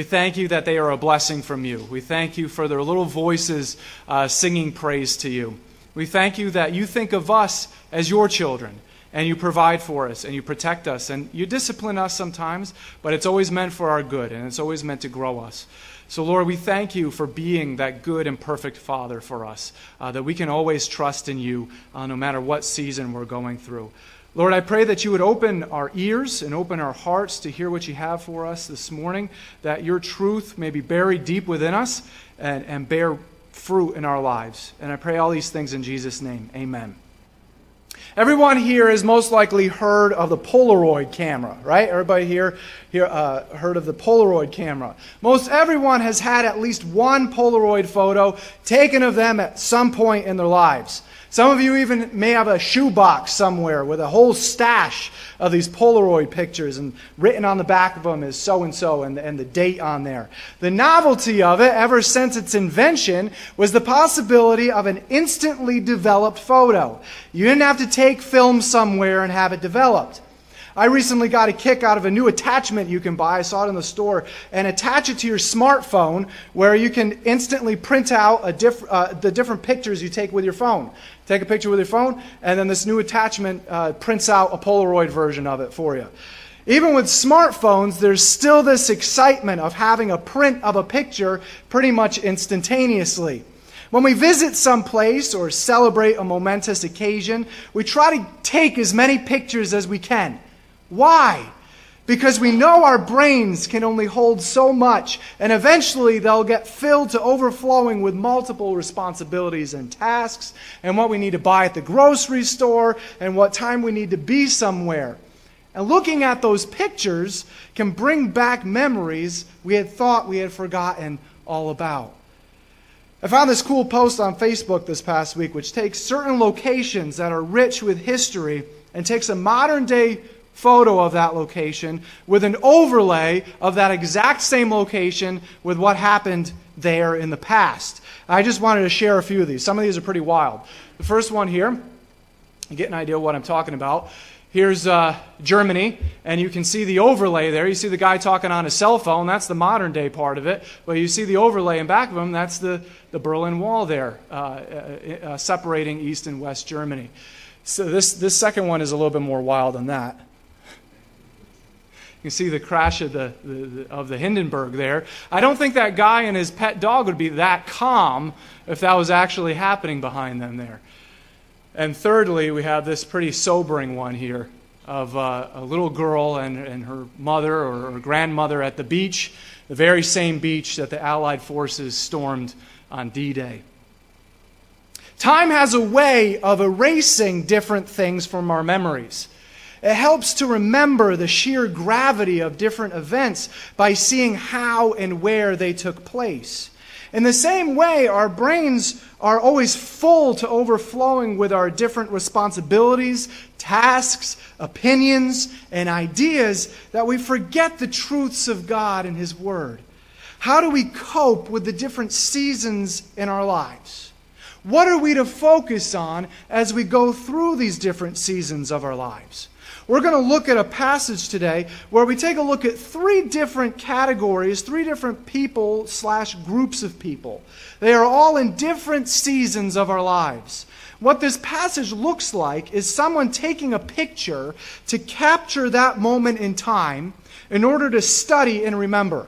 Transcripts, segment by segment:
We thank you that they are a blessing from you. We thank you for their little voices uh, singing praise to you. We thank you that you think of us as your children and you provide for us and you protect us and you discipline us sometimes, but it's always meant for our good and it's always meant to grow us. So, Lord, we thank you for being that good and perfect Father for us, uh, that we can always trust in you uh, no matter what season we're going through. Lord, I pray that you would open our ears and open our hearts to hear what you have for us this morning, that your truth may be buried deep within us and, and bear fruit in our lives. And I pray all these things in Jesus' name. Amen. Everyone here has most likely heard of the Polaroid camera, right? Everybody here, here uh, heard of the Polaroid camera. Most everyone has had at least one Polaroid photo taken of them at some point in their lives. Some of you even may have a shoebox somewhere with a whole stash of these Polaroid pictures, and written on the back of them is so and so and the date on there. The novelty of it, ever since its invention, was the possibility of an instantly developed photo. You didn't have to take film somewhere and have it developed. I recently got a kick out of a new attachment you can buy. I saw it in the store and attach it to your smartphone where you can instantly print out diff- uh, the different pictures you take with your phone. Take a picture with your phone, and then this new attachment uh, prints out a Polaroid version of it for you. Even with smartphones, there's still this excitement of having a print of a picture pretty much instantaneously. When we visit some place or celebrate a momentous occasion, we try to take as many pictures as we can. Why? Because we know our brains can only hold so much, and eventually they'll get filled to overflowing with multiple responsibilities and tasks, and what we need to buy at the grocery store, and what time we need to be somewhere. And looking at those pictures can bring back memories we had thought we had forgotten all about. I found this cool post on Facebook this past week, which takes certain locations that are rich with history and takes a modern day photo of that location with an overlay of that exact same location with what happened there in the past. I just wanted to share a few of these. Some of these are pretty wild. The first one here, get an idea what I'm talking about. Here's uh, Germany, and you can see the overlay there. You see the guy talking on his cell phone. That's the modern day part of it. But you see the overlay in back of him. That's the, the Berlin Wall there, uh, uh, uh separating East and West Germany. So this, this second one is a little bit more wild than that. You can see the crash of the, the, the, of the Hindenburg there. I don't think that guy and his pet dog would be that calm if that was actually happening behind them there. And thirdly, we have this pretty sobering one here of uh, a little girl and, and her mother or her grandmother at the beach, the very same beach that the Allied forces stormed on D Day. Time has a way of erasing different things from our memories. It helps to remember the sheer gravity of different events by seeing how and where they took place. In the same way, our brains are always full to overflowing with our different responsibilities, tasks, opinions, and ideas that we forget the truths of God and His Word. How do we cope with the different seasons in our lives? What are we to focus on as we go through these different seasons of our lives? We're going to look at a passage today where we take a look at three different categories, three different people slash groups of people. They are all in different seasons of our lives. What this passage looks like is someone taking a picture to capture that moment in time in order to study and remember.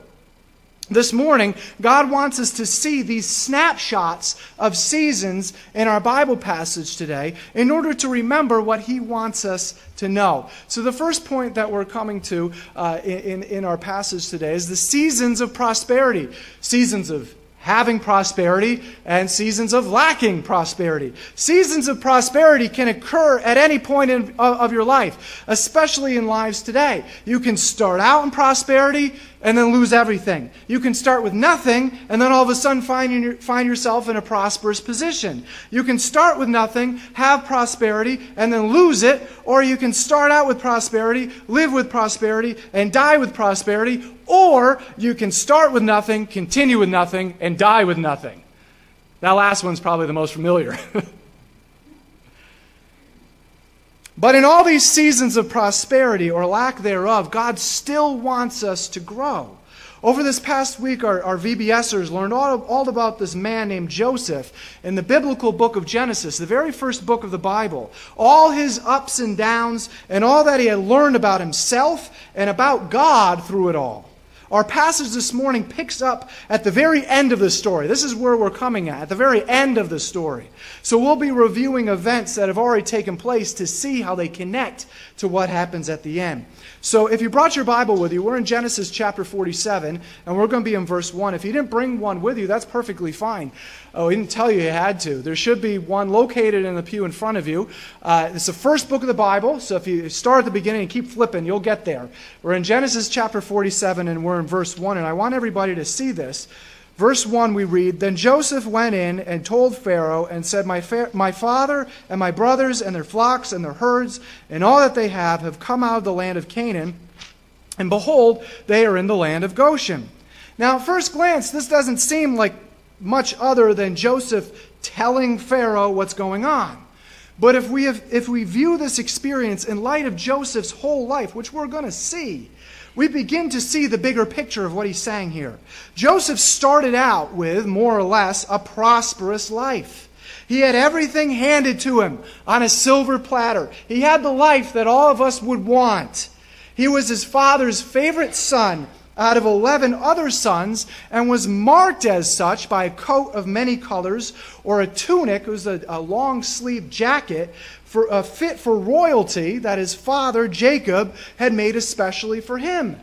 This morning, God wants us to see these snapshots of seasons in our Bible passage today in order to remember what He wants us to know. So, the first point that we're coming to uh, in, in our passage today is the seasons of prosperity. Seasons of having prosperity and seasons of lacking prosperity. Seasons of prosperity can occur at any point in, of your life, especially in lives today. You can start out in prosperity and then lose everything. You can start with nothing and then all of a sudden find, find yourself in a prosperous position. You can start with nothing, have prosperity, and then lose it, or you can start out with prosperity, live with prosperity, and die with prosperity, or you can start with nothing, continue with nothing, and die with nothing. That last one's probably the most familiar. But in all these seasons of prosperity or lack thereof, God still wants us to grow. Over this past week, our, our VBSers learned all, all about this man named Joseph in the biblical book of Genesis, the very first book of the Bible. All his ups and downs, and all that he had learned about himself and about God through it all. Our passage this morning picks up at the very end of the story. This is where we're coming at, at the very end of the story. So we'll be reviewing events that have already taken place to see how they connect to what happens at the end. So if you brought your Bible with you, we're in Genesis chapter 47, and we're going to be in verse 1. If you didn't bring one with you, that's perfectly fine. Oh, he didn't tell you you had to. There should be one located in the pew in front of you. Uh, it's the first book of the Bible, so if you start at the beginning and keep flipping, you'll get there. We're in Genesis chapter 47, and we're in verse 1, and I want everybody to see this. Verse 1, we read Then Joseph went in and told Pharaoh and said, my, fa- my father and my brothers and their flocks and their herds and all that they have have come out of the land of Canaan, and behold, they are in the land of Goshen. Now, at first glance, this doesn't seem like much other than Joseph telling Pharaoh what's going on. But if we, have, if we view this experience in light of Joseph's whole life, which we're going to see, we begin to see the bigger picture of what he's saying here. Joseph started out with, more or less, a prosperous life. He had everything handed to him on a silver platter. He had the life that all of us would want. He was his father's favorite son out of 11 other sons and was marked as such by a coat of many colors or a tunic, it was a, a long sleeved jacket for a fit for royalty that his father Jacob had made especially for him.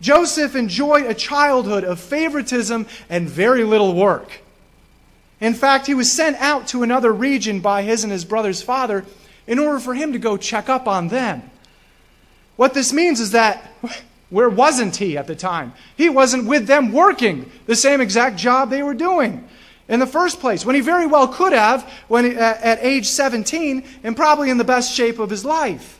Joseph enjoyed a childhood of favoritism and very little work. In fact, he was sent out to another region by his and his brother's father in order for him to go check up on them. What this means is that where wasn't he at the time? He wasn't with them working the same exact job they were doing in the first place, when he very well could have when he, at age 17 and probably in the best shape of his life.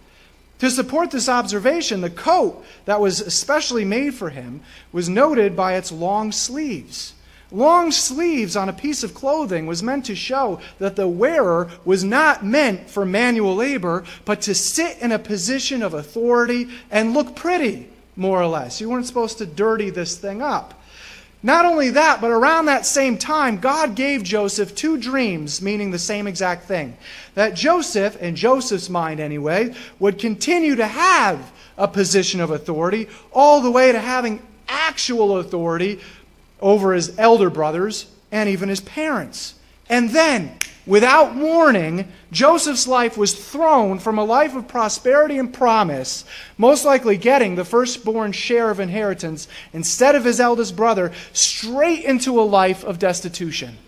To support this observation, the coat that was especially made for him was noted by its long sleeves. Long sleeves on a piece of clothing was meant to show that the wearer was not meant for manual labor, but to sit in a position of authority and look pretty, more or less. You weren't supposed to dirty this thing up. Not only that, but around that same time, God gave Joseph two dreams, meaning the same exact thing. That Joseph, in Joseph's mind anyway, would continue to have a position of authority, all the way to having actual authority over his elder brothers and even his parents. And then, without warning, Joseph's life was thrown from a life of prosperity and promise, most likely getting the firstborn share of inheritance instead of his eldest brother, straight into a life of destitution.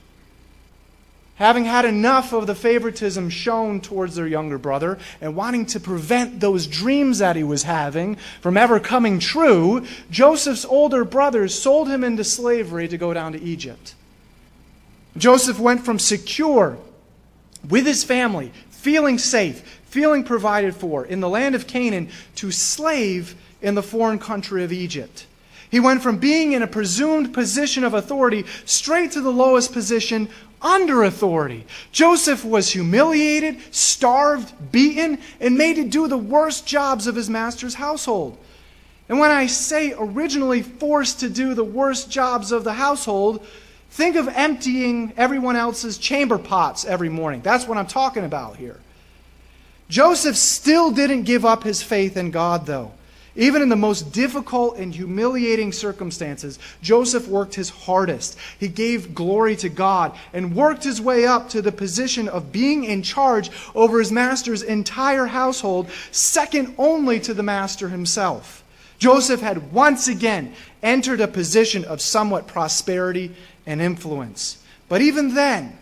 Having had enough of the favoritism shown towards their younger brother and wanting to prevent those dreams that he was having from ever coming true, Joseph's older brothers sold him into slavery to go down to Egypt. Joseph went from secure with his family, feeling safe, feeling provided for in the land of Canaan, to slave in the foreign country of Egypt. He went from being in a presumed position of authority straight to the lowest position under authority. Joseph was humiliated, starved, beaten, and made to do the worst jobs of his master's household. And when I say originally forced to do the worst jobs of the household, Think of emptying everyone else's chamber pots every morning. That's what I'm talking about here. Joseph still didn't give up his faith in God, though. Even in the most difficult and humiliating circumstances, Joseph worked his hardest. He gave glory to God and worked his way up to the position of being in charge over his master's entire household, second only to the master himself. Joseph had once again entered a position of somewhat prosperity and influence. But even then,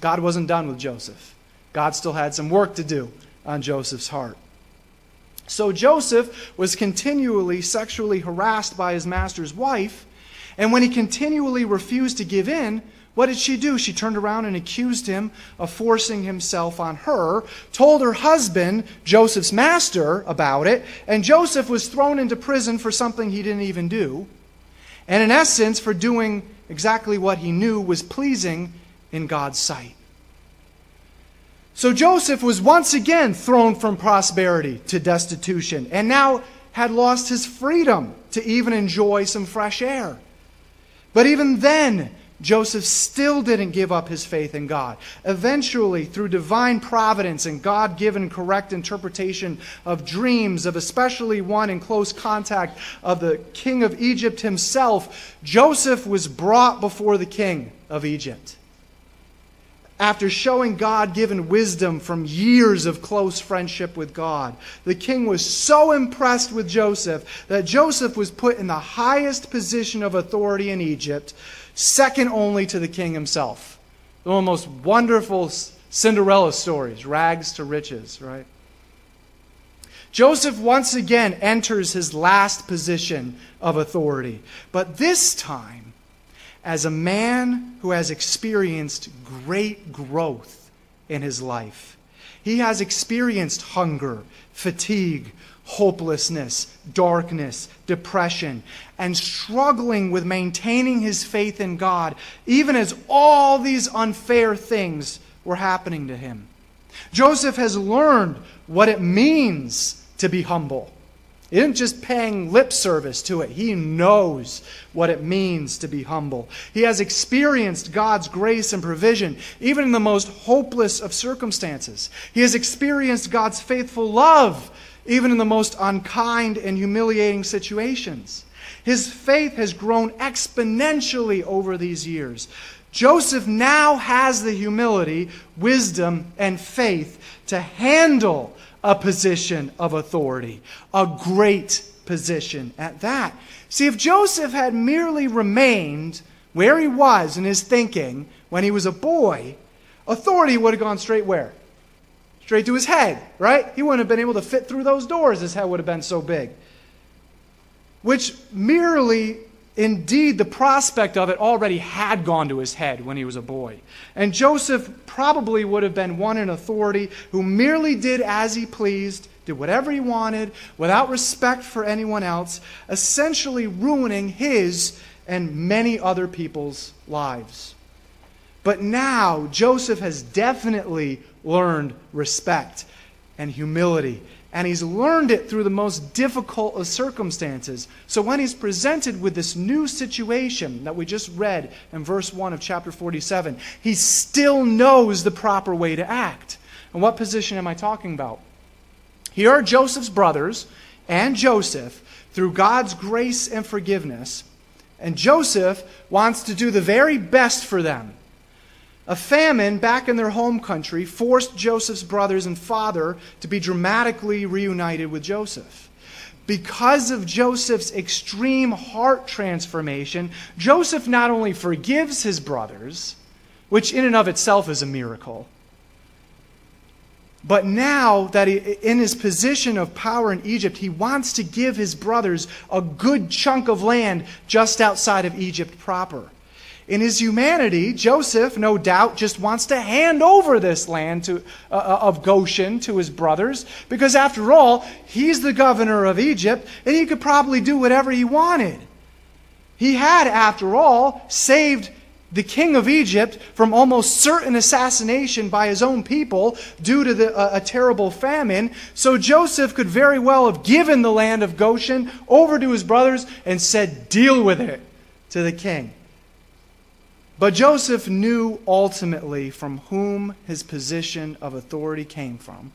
God wasn't done with Joseph. God still had some work to do on Joseph's heart. So Joseph was continually sexually harassed by his master's wife, and when he continually refused to give in, what did she do? She turned around and accused him of forcing himself on her, told her husband, Joseph's master, about it, and Joseph was thrown into prison for something he didn't even do, and in essence, for doing exactly what he knew was pleasing in God's sight. So Joseph was once again thrown from prosperity to destitution. And now had lost his freedom to even enjoy some fresh air. But even then, Joseph still didn't give up his faith in God. Eventually, through divine providence and God given correct interpretation of dreams, of especially one in close contact of the king of Egypt himself, Joseph was brought before the king of Egypt after showing God given wisdom from years of close friendship with God. The king was so impressed with Joseph that Joseph was put in the highest position of authority in Egypt, second only to the king himself. One of the most wonderful Cinderella stories, rags to riches, right? Joseph once again enters his last position of authority, but this time as a man who has experienced great growth in his life. He has experienced hunger, fatigue, hopelessness, darkness, depression, and struggling with maintaining his faith in God, even as all these unfair things were happening to him. Joseph has learned what it means to be humble. He isn't just paying lip service to it. He knows what it means to be humble. He has experienced God's grace and provision, even in the most hopeless of circumstances. He has experienced God's faithful love, even in the most unkind and humiliating situations. His faith has grown exponentially over these years. Joseph now has the humility, wisdom, and faith to handle a position of authority, a great position at that. See, if Joseph had merely remained where he was in his thinking when he was a boy, authority would have gone straight where? Straight to his head, right? He wouldn't have been able to fit through those doors. His head would have been so big. Which merely Indeed, the prospect of it already had gone to his head when he was a boy. And Joseph probably would have been one in authority who merely did as he pleased, did whatever he wanted, without respect for anyone else, essentially ruining his and many other people's lives. But now, Joseph has definitely learned respect and humility and he's learned it through the most difficult of circumstances. So when he's presented with this new situation that we just read in verse 1 of chapter 47, he still knows the proper way to act. And what position am I talking about? Here are Joseph's brothers and Joseph through God's grace and forgiveness. And Joseph wants to do the very best for them. A famine back in their home country forced Joseph's brothers and father to be dramatically reunited with Joseph. Because of Joseph's extreme heart transformation, Joseph not only forgives his brothers, which in and of itself is a miracle, but now that he, in his position of power in Egypt, he wants to give his brothers a good chunk of land just outside of Egypt proper. In his humanity, Joseph, no doubt, just wants to hand over this land to, uh, uh, of Goshen to his brothers because, after all, he's the governor of Egypt and he could probably do whatever he wanted. He had, after all, saved the king of Egypt from almost certain assassination by his own people due to the, uh, a terrible famine. So Joseph could very well have given the land of Goshen over to his brothers and said, Deal with it to the king. But Joseph knew ultimately from whom his position of authority came from,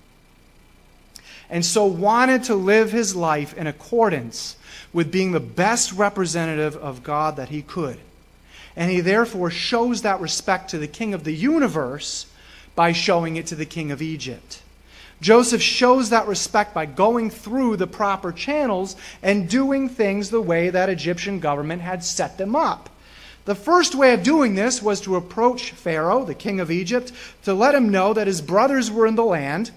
and so wanted to live his life in accordance with being the best representative of God that he could. And he therefore shows that respect to the king of the universe by showing it to the king of Egypt. Joseph shows that respect by going through the proper channels and doing things the way that Egyptian government had set them up. The first way of doing this was to approach Pharaoh, the king of Egypt, to let him know that his brothers were in the land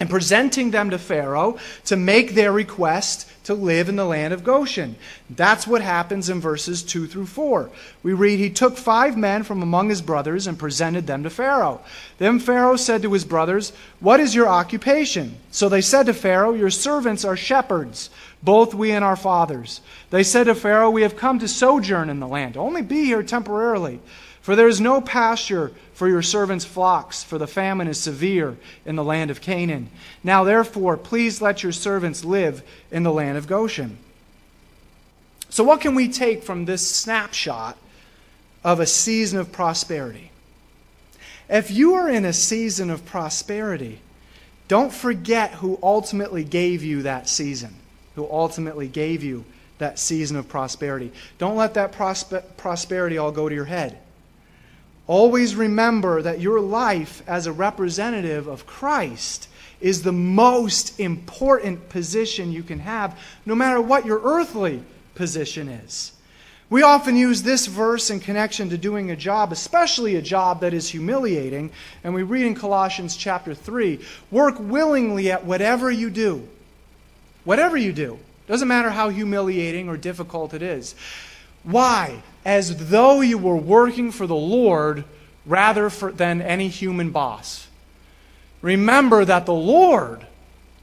and presenting them to Pharaoh to make their request to live in the land of Goshen. That's what happens in verses 2 through 4. We read, He took five men from among his brothers and presented them to Pharaoh. Then Pharaoh said to his brothers, What is your occupation? So they said to Pharaoh, Your servants are shepherds, both we and our fathers. They said to Pharaoh, We have come to sojourn in the land, only be here temporarily. For there is no pasture for your servants' flocks, for the famine is severe in the land of Canaan. Now, therefore, please let your servants live in the land of Goshen. So, what can we take from this snapshot of a season of prosperity? If you are in a season of prosperity, don't forget who ultimately gave you that season, who ultimately gave you that season of prosperity. Don't let that prosper- prosperity all go to your head. Always remember that your life as a representative of Christ is the most important position you can have, no matter what your earthly position is. We often use this verse in connection to doing a job, especially a job that is humiliating. And we read in Colossians chapter 3 work willingly at whatever you do. Whatever you do. Doesn't matter how humiliating or difficult it is. Why? As though you were working for the Lord rather for, than any human boss. Remember that the Lord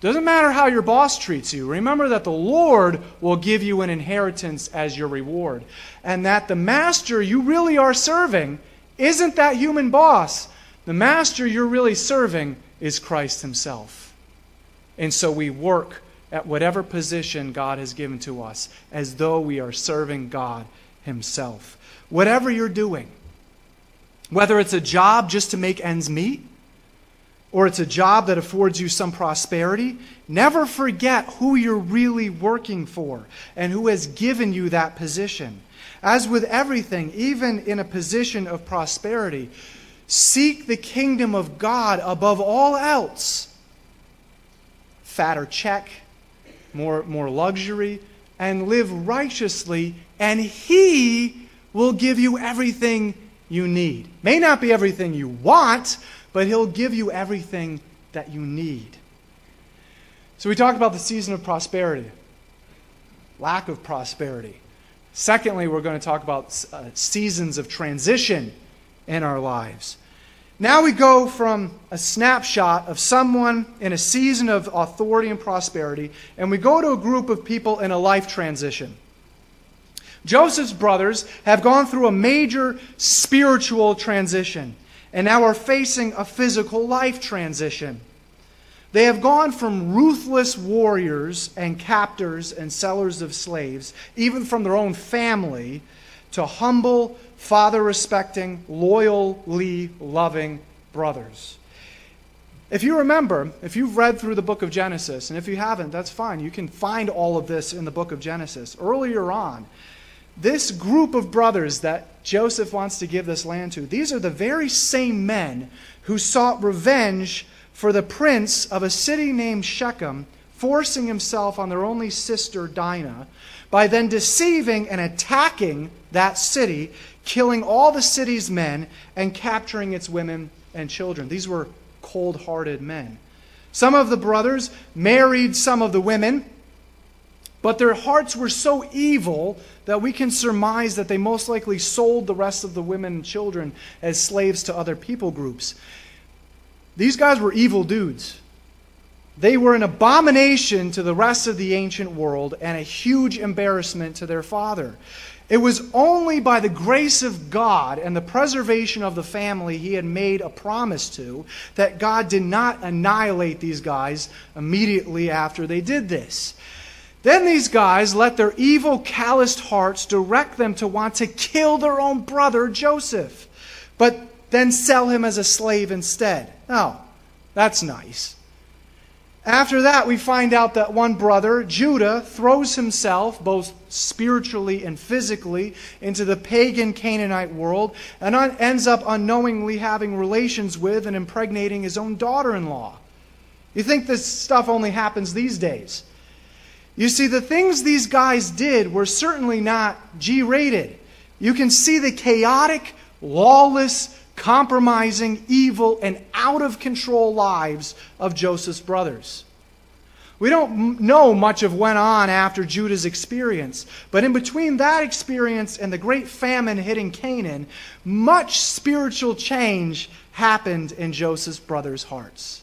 doesn't matter how your boss treats you. Remember that the Lord will give you an inheritance as your reward. And that the master you really are serving isn't that human boss. The master you're really serving is Christ Himself. And so we work at whatever position God has given to us as though we are serving God Himself. Whatever you're doing, whether it's a job just to make ends meet, or it's a job that affords you some prosperity, never forget who you're really working for and who has given you that position. As with everything, even in a position of prosperity, seek the kingdom of God above all else. Fatter check, more, more luxury, and live righteously, and He will give you everything you need. May not be everything you want, but He'll give you everything that you need. So we talked about the season of prosperity, lack of prosperity. Secondly, we're going to talk about uh, seasons of transition in our lives. Now we go from a snapshot of someone in a season of authority and prosperity, and we go to a group of people in a life transition. Joseph's brothers have gone through a major spiritual transition and now are facing a physical life transition. They have gone from ruthless warriors and captors and sellers of slaves, even from their own family, to humble, father respecting, loyally loving brothers. If you remember, if you've read through the book of Genesis, and if you haven't, that's fine. You can find all of this in the book of Genesis. Earlier on, this group of brothers that Joseph wants to give this land to, these are the very same men who sought revenge for the prince of a city named Shechem, forcing himself on their only sister Dinah, by then deceiving and attacking that city, killing all the city's men, and capturing its women and children. These were cold hearted men. Some of the brothers married some of the women but their hearts were so evil that we can surmise that they most likely sold the rest of the women and children as slaves to other people groups. These guys were evil dudes. They were an abomination to the rest of the ancient world and a huge embarrassment to their father. It was only by the grace of God and the preservation of the family he had made a promise to that God did not annihilate these guys immediately after they did this. Then these guys let their evil, calloused hearts direct them to want to kill their own brother, Joseph, but then sell him as a slave instead. Oh, that's nice. After that, we find out that one brother, Judah, throws himself, both spiritually and physically, into the pagan Canaanite world and ends up unknowingly having relations with and impregnating his own daughter in law. You think this stuff only happens these days? You see, the things these guys did were certainly not G rated. You can see the chaotic, lawless, compromising, evil, and out of control lives of Joseph's brothers. We don't know much of what went on after Judah's experience, but in between that experience and the great famine hitting Canaan, much spiritual change happened in Joseph's brothers' hearts.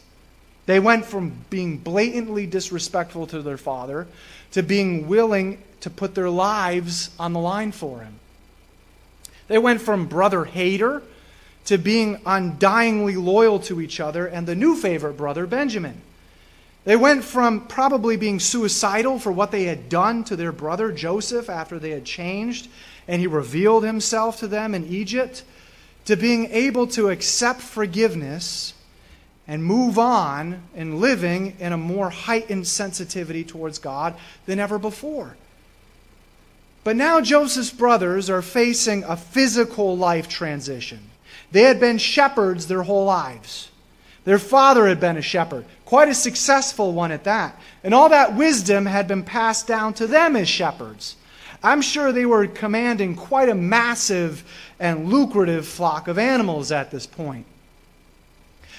They went from being blatantly disrespectful to their father to being willing to put their lives on the line for him. They went from brother hater to being undyingly loyal to each other and the new favorite brother, Benjamin. They went from probably being suicidal for what they had done to their brother Joseph after they had changed and he revealed himself to them in Egypt to being able to accept forgiveness and move on in living in a more heightened sensitivity towards God than ever before. But now Joseph's brothers are facing a physical life transition. They had been shepherds their whole lives. Their father had been a shepherd, quite a successful one at that. And all that wisdom had been passed down to them as shepherds. I'm sure they were commanding quite a massive and lucrative flock of animals at this point.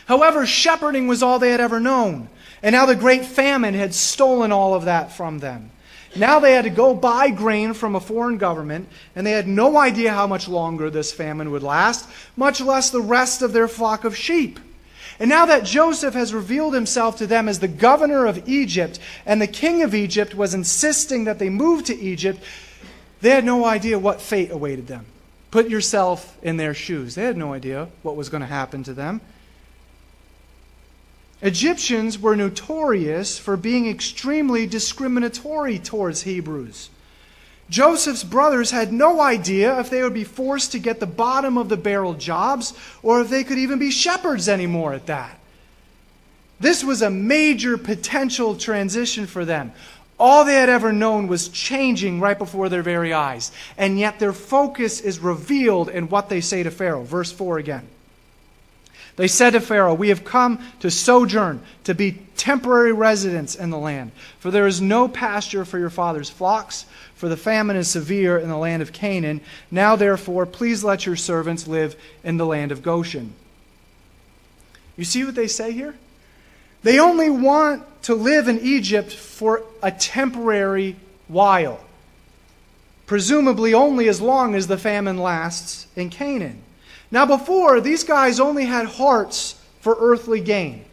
However, shepherding was all they had ever known. And now the great famine had stolen all of that from them. Now they had to go buy grain from a foreign government, and they had no idea how much longer this famine would last, much less the rest of their flock of sheep. And now that Joseph has revealed himself to them as the governor of Egypt, and the king of Egypt was insisting that they move to Egypt, they had no idea what fate awaited them. Put yourself in their shoes. They had no idea what was going to happen to them. Egyptians were notorious for being extremely discriminatory towards Hebrews. Joseph's brothers had no idea if they would be forced to get the bottom of the barrel jobs or if they could even be shepherds anymore at that. This was a major potential transition for them. All they had ever known was changing right before their very eyes. And yet their focus is revealed in what they say to Pharaoh. Verse 4 again. They said to Pharaoh, We have come to sojourn, to be temporary residents in the land. For there is no pasture for your father's flocks, for the famine is severe in the land of Canaan. Now, therefore, please let your servants live in the land of Goshen. You see what they say here? They only want to live in Egypt for a temporary while, presumably only as long as the famine lasts in Canaan. Now, before, these guys only had hearts for earthly gain.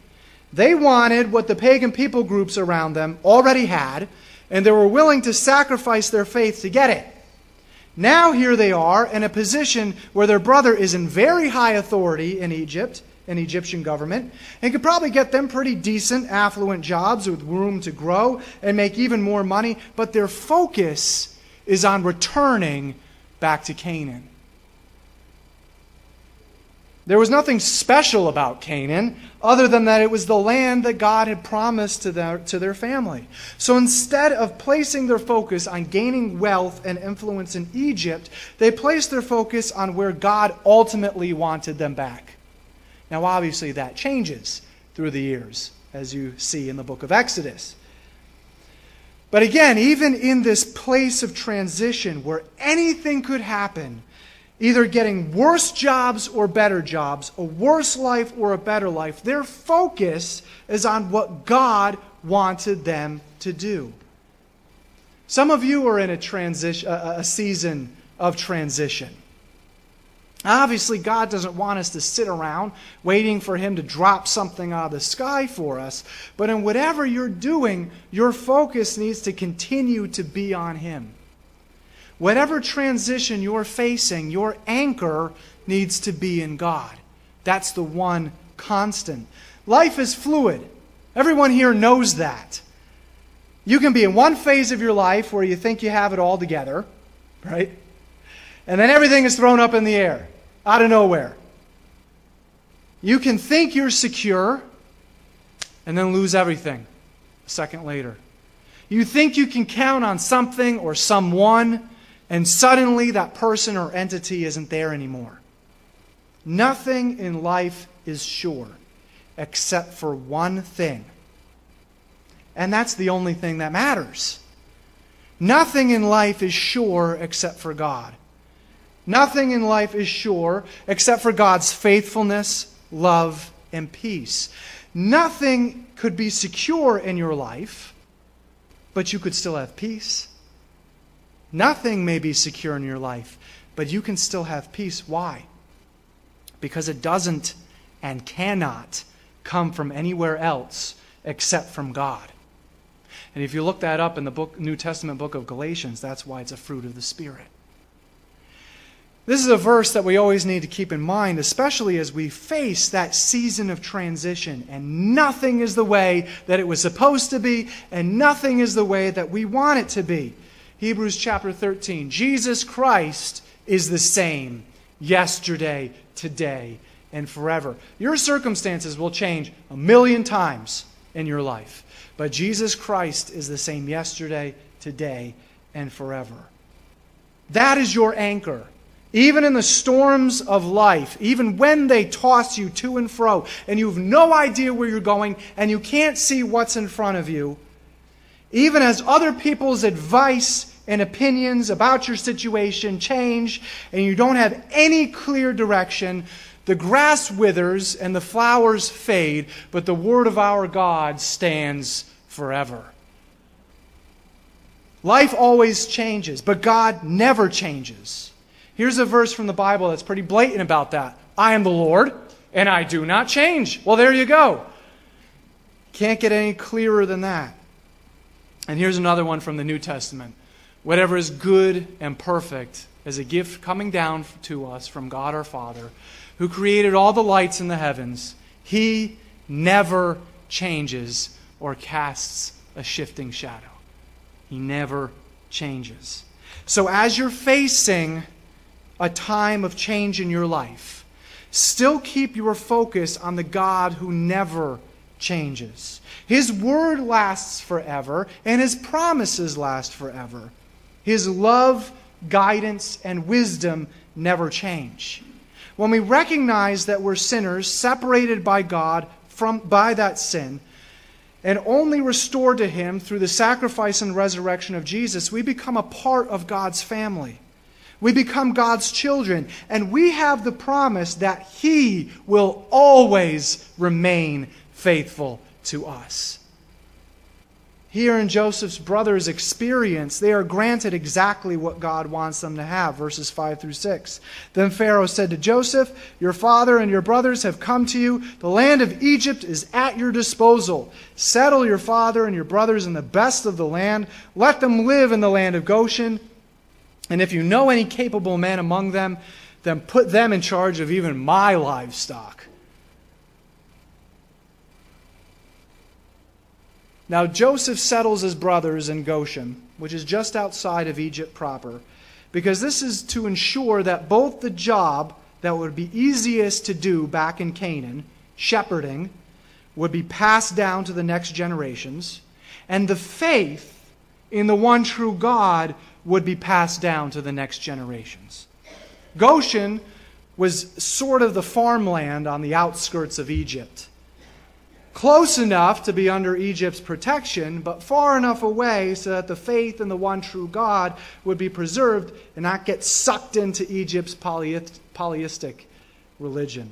They wanted what the pagan people groups around them already had, and they were willing to sacrifice their faith to get it. Now, here they are in a position where their brother is in very high authority in Egypt, in Egyptian government, and could probably get them pretty decent, affluent jobs with room to grow and make even more money, but their focus is on returning back to Canaan. There was nothing special about Canaan other than that it was the land that God had promised to their, to their family. So instead of placing their focus on gaining wealth and influence in Egypt, they placed their focus on where God ultimately wanted them back. Now, obviously, that changes through the years, as you see in the book of Exodus. But again, even in this place of transition where anything could happen, either getting worse jobs or better jobs, a worse life or a better life. Their focus is on what God wanted them to do. Some of you are in a transition a season of transition. Obviously, God doesn't want us to sit around waiting for Him to drop something out of the sky for us. But in whatever you're doing, your focus needs to continue to be on Him. Whatever transition you're facing, your anchor needs to be in God. That's the one constant. Life is fluid. Everyone here knows that. You can be in one phase of your life where you think you have it all together, right? And then everything is thrown up in the air, out of nowhere. You can think you're secure and then lose everything a second later. You think you can count on something or someone and suddenly that person or entity isn't there anymore. Nothing in life is sure except for one thing. And that's the only thing that matters. Nothing in life is sure except for God. Nothing in life is sure except for God's faithfulness, love, and peace. Nothing could be secure in your life, but you could still have peace. Nothing may be secure in your life, but you can still have peace. Why? Because it doesn't and cannot come from anywhere else except from God. And if you look that up in the book, New Testament book of Galatians, that's why it's a fruit of the Spirit. This is a verse that we always need to keep in mind, especially as we face that season of transition and nothing is the way that it was supposed to be and nothing is the way that we want it to be. Hebrews chapter 13 Jesus Christ is the same yesterday, today, and forever. Your circumstances will change a million times in your life, but Jesus Christ is the same yesterday, today, and forever. That is your anchor. Even in the storms of life, even when they toss you to and fro, and you have no idea where you're going, and you can't see what's in front of you, even as other people's advice and opinions about your situation change, and you don't have any clear direction, the grass withers and the flowers fade, but the word of our God stands forever. Life always changes, but God never changes. Here's a verse from the Bible that's pretty blatant about that. I am the Lord, and I do not change. Well, there you go. Can't get any clearer than that. And here's another one from the New Testament. Whatever is good and perfect is a gift coming down to us from God our Father, who created all the lights in the heavens. He never changes or casts a shifting shadow. He never changes. So as you're facing a time of change in your life, still keep your focus on the God who never changes. His word lasts forever, and his promises last forever. His love, guidance, and wisdom never change. When we recognize that we're sinners, separated by God from, by that sin, and only restored to Him through the sacrifice and resurrection of Jesus, we become a part of God's family. We become God's children, and we have the promise that He will always remain faithful to us. Here in Joseph's brothers' experience, they are granted exactly what God wants them to have, verses 5 through 6. Then Pharaoh said to Joseph, Your father and your brothers have come to you. The land of Egypt is at your disposal. Settle your father and your brothers in the best of the land. Let them live in the land of Goshen and if you know any capable men among them, then put them in charge of even my livestock. Now Joseph settles his brothers in Goshen, which is just outside of Egypt proper, because this is to ensure that both the job that would be easiest to do back in Canaan, shepherding, would be passed down to the next generations, and the faith in the one true God would be passed down to the next generations. Goshen was sort of the farmland on the outskirts of Egypt. Close enough to be under Egypt's protection, but far enough away so that the faith in the one true God would be preserved and not get sucked into Egypt's polytheistic religion.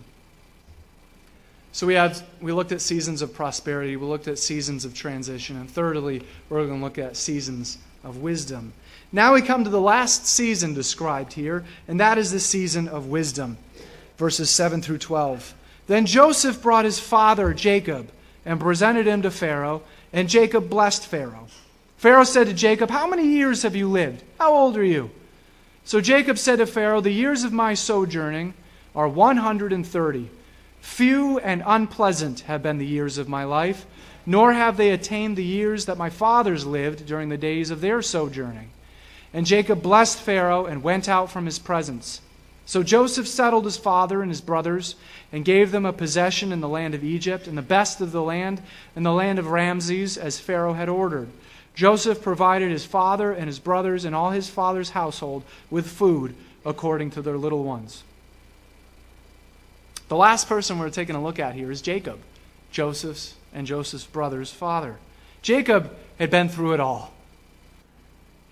So we had we looked at seasons of prosperity, we looked at seasons of transition, and thirdly, we're going to look at seasons of wisdom. Now we come to the last season described here, and that is the season of wisdom. Verses 7 through 12. Then Joseph brought his father Jacob and presented him to Pharaoh, and Jacob blessed Pharaoh. Pharaoh said to Jacob, How many years have you lived? How old are you? So Jacob said to Pharaoh, The years of my sojourning are 130. Few and unpleasant have been the years of my life nor have they attained the years that my fathers lived during the days of their sojourning. And Jacob blessed Pharaoh and went out from his presence. So Joseph settled his father and his brothers and gave them a possession in the land of Egypt and the best of the land and the land of Ramses as Pharaoh had ordered. Joseph provided his father and his brothers and all his father's household with food according to their little ones. The last person we're taking a look at here is Jacob, Joseph's and Joseph's brother's father. Jacob had been through it all.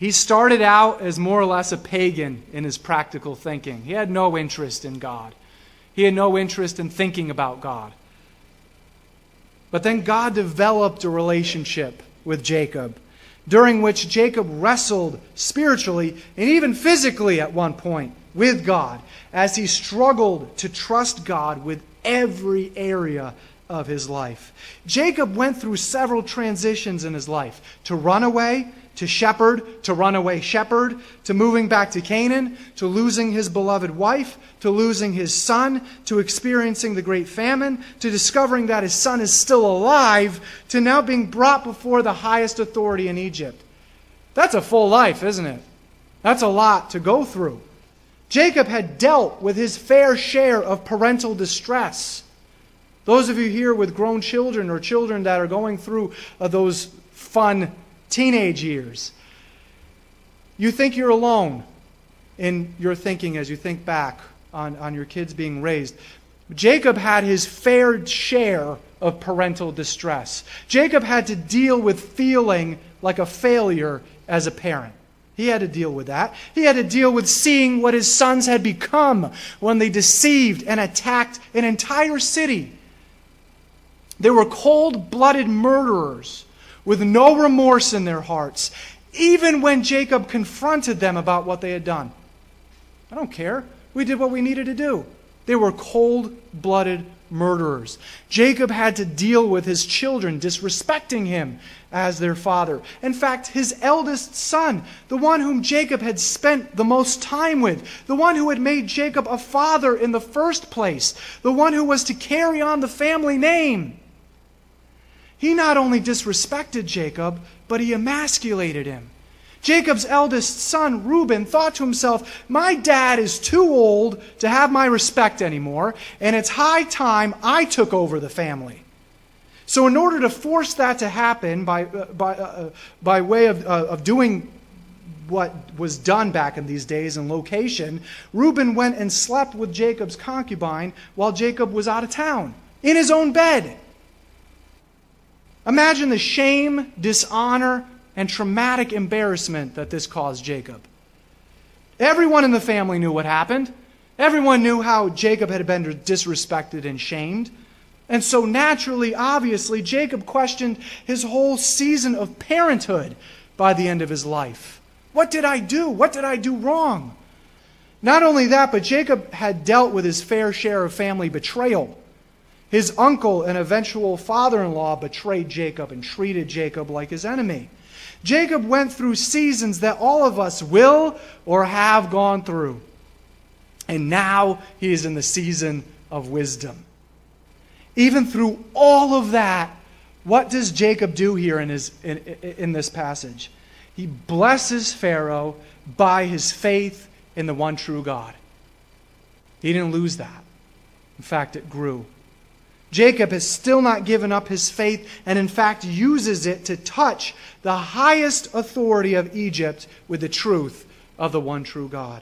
He started out as more or less a pagan in his practical thinking. He had no interest in God, he had no interest in thinking about God. But then God developed a relationship with Jacob, during which Jacob wrestled spiritually and even physically at one point with God as he struggled to trust God with every area of his life. Jacob went through several transitions in his life to run away, to shepherd, to runaway shepherd, to moving back to Canaan, to losing his beloved wife, to losing his son, to experiencing the great famine, to discovering that his son is still alive, to now being brought before the highest authority in Egypt. That's a full life, isn't it? That's a lot to go through. Jacob had dealt with his fair share of parental distress. Those of you here with grown children or children that are going through uh, those fun teenage years, you think you're alone in your thinking as you think back on, on your kids being raised. Jacob had his fair share of parental distress. Jacob had to deal with feeling like a failure as a parent. He had to deal with that. He had to deal with seeing what his sons had become when they deceived and attacked an entire city. They were cold blooded murderers with no remorse in their hearts, even when Jacob confronted them about what they had done. I don't care. We did what we needed to do. They were cold blooded murderers. Jacob had to deal with his children disrespecting him as their father. In fact, his eldest son, the one whom Jacob had spent the most time with, the one who had made Jacob a father in the first place, the one who was to carry on the family name, he not only disrespected Jacob, but he emasculated him. Jacob's eldest son, Reuben, thought to himself, My dad is too old to have my respect anymore, and it's high time I took over the family. So, in order to force that to happen by, uh, by, uh, uh, by way of, uh, of doing what was done back in these days and location, Reuben went and slept with Jacob's concubine while Jacob was out of town, in his own bed. Imagine the shame, dishonor, and traumatic embarrassment that this caused Jacob. Everyone in the family knew what happened. Everyone knew how Jacob had been disrespected and shamed. And so, naturally, obviously, Jacob questioned his whole season of parenthood by the end of his life. What did I do? What did I do wrong? Not only that, but Jacob had dealt with his fair share of family betrayal. His uncle and eventual father in law betrayed Jacob and treated Jacob like his enemy. Jacob went through seasons that all of us will or have gone through. And now he is in the season of wisdom. Even through all of that, what does Jacob do here in, his, in, in this passage? He blesses Pharaoh by his faith in the one true God. He didn't lose that. In fact, it grew. Jacob has still not given up his faith and, in fact, uses it to touch the highest authority of Egypt with the truth of the one true God.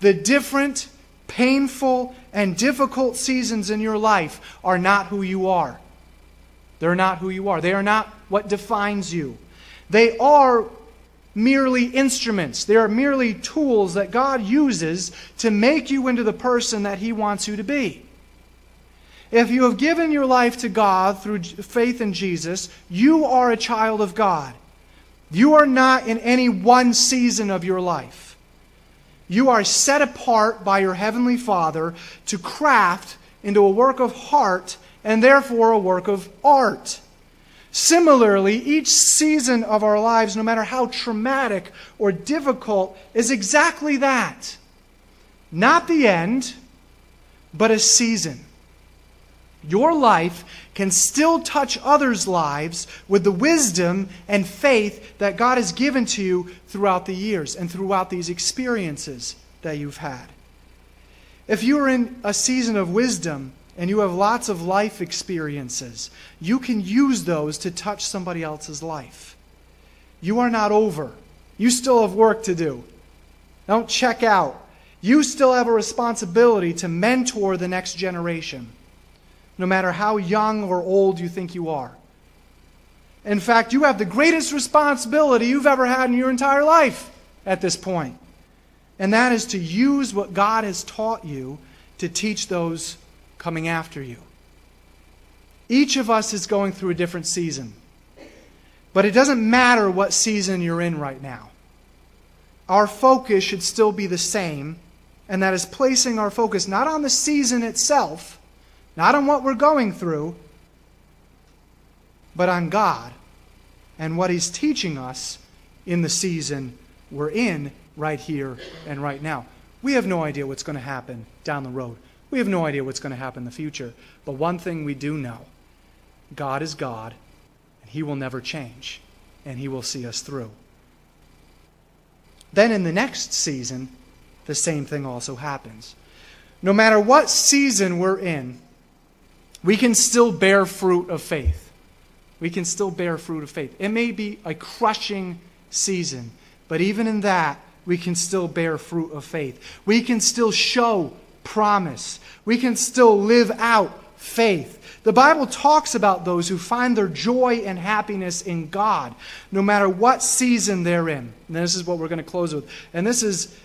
The different, painful, and difficult seasons in your life are not who you are. They're not who you are. They are not what defines you. They are merely instruments. They are merely tools that God uses to make you into the person that He wants you to be. If you have given your life to God through faith in Jesus, you are a child of God. You are not in any one season of your life. You are set apart by your Heavenly Father to craft into a work of heart and therefore a work of art. Similarly, each season of our lives, no matter how traumatic or difficult, is exactly that. Not the end, but a season your life can still touch others' lives with the wisdom and faith that God has given to you throughout the years and throughout these experiences that you've had. If you are in a season of wisdom and you have lots of life experiences, you can use those to touch somebody else's life. You are not over. You still have work to do. Don't check out. You still have a responsibility to mentor the next generation no matter how young or old you think you are. In fact, you have the greatest responsibility you've ever had in your entire life at this point. And that is to use what God has taught you to teach those coming after you. Each of us is going through a different season. But it doesn't matter what season you're in right now. Our focus should still be the same, and that is placing our focus not on the season itself not on what we're going through, but on God and what He's teaching us in the season we're in right here and right now. We have no idea what's going to happen down the road. We have no idea what's going to happen in the future. But one thing we do know God is God, and He will never change, and He will see us through. Then in the next season, the same thing also happens. No matter what season we're in, we can still bear fruit of faith. We can still bear fruit of faith. It may be a crushing season, but even in that, we can still bear fruit of faith. We can still show promise. We can still live out faith. The Bible talks about those who find their joy and happiness in God, no matter what season they're in. And this is what we're going to close with. And this is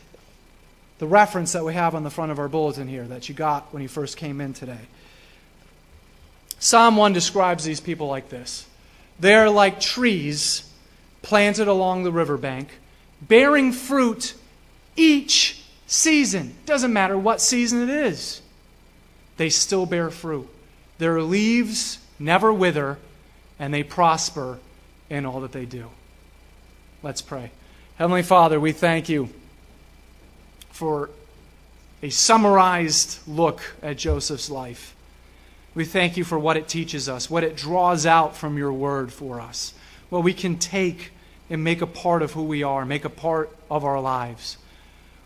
the reference that we have on the front of our bulletin here that you got when you first came in today. Psalm 1 describes these people like this They're like trees planted along the riverbank, bearing fruit each season. Doesn't matter what season it is, they still bear fruit. Their leaves never wither, and they prosper in all that they do. Let's pray. Heavenly Father, we thank you for a summarized look at Joseph's life. We thank you for what it teaches us, what it draws out from your word for us, what we can take and make a part of who we are, make a part of our lives.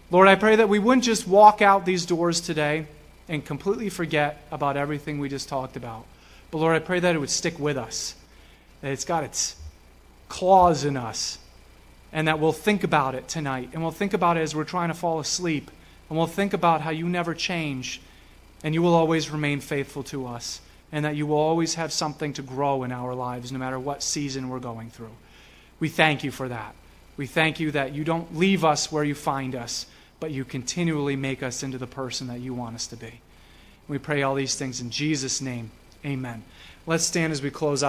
Lord, I pray that we wouldn't just walk out these doors today and completely forget about everything we just talked about. But Lord, I pray that it would stick with us, that it's got its claws in us, and that we'll think about it tonight. And we'll think about it as we're trying to fall asleep. And we'll think about how you never change, and you will always remain faithful to us, and that you will always have something to grow in our lives, no matter what season we're going through. We thank you for that. We thank you that you don't leave us where you find us but you continually make us into the person that you want us to be. We pray all these things in Jesus' name. Amen. Let's stand as we close out.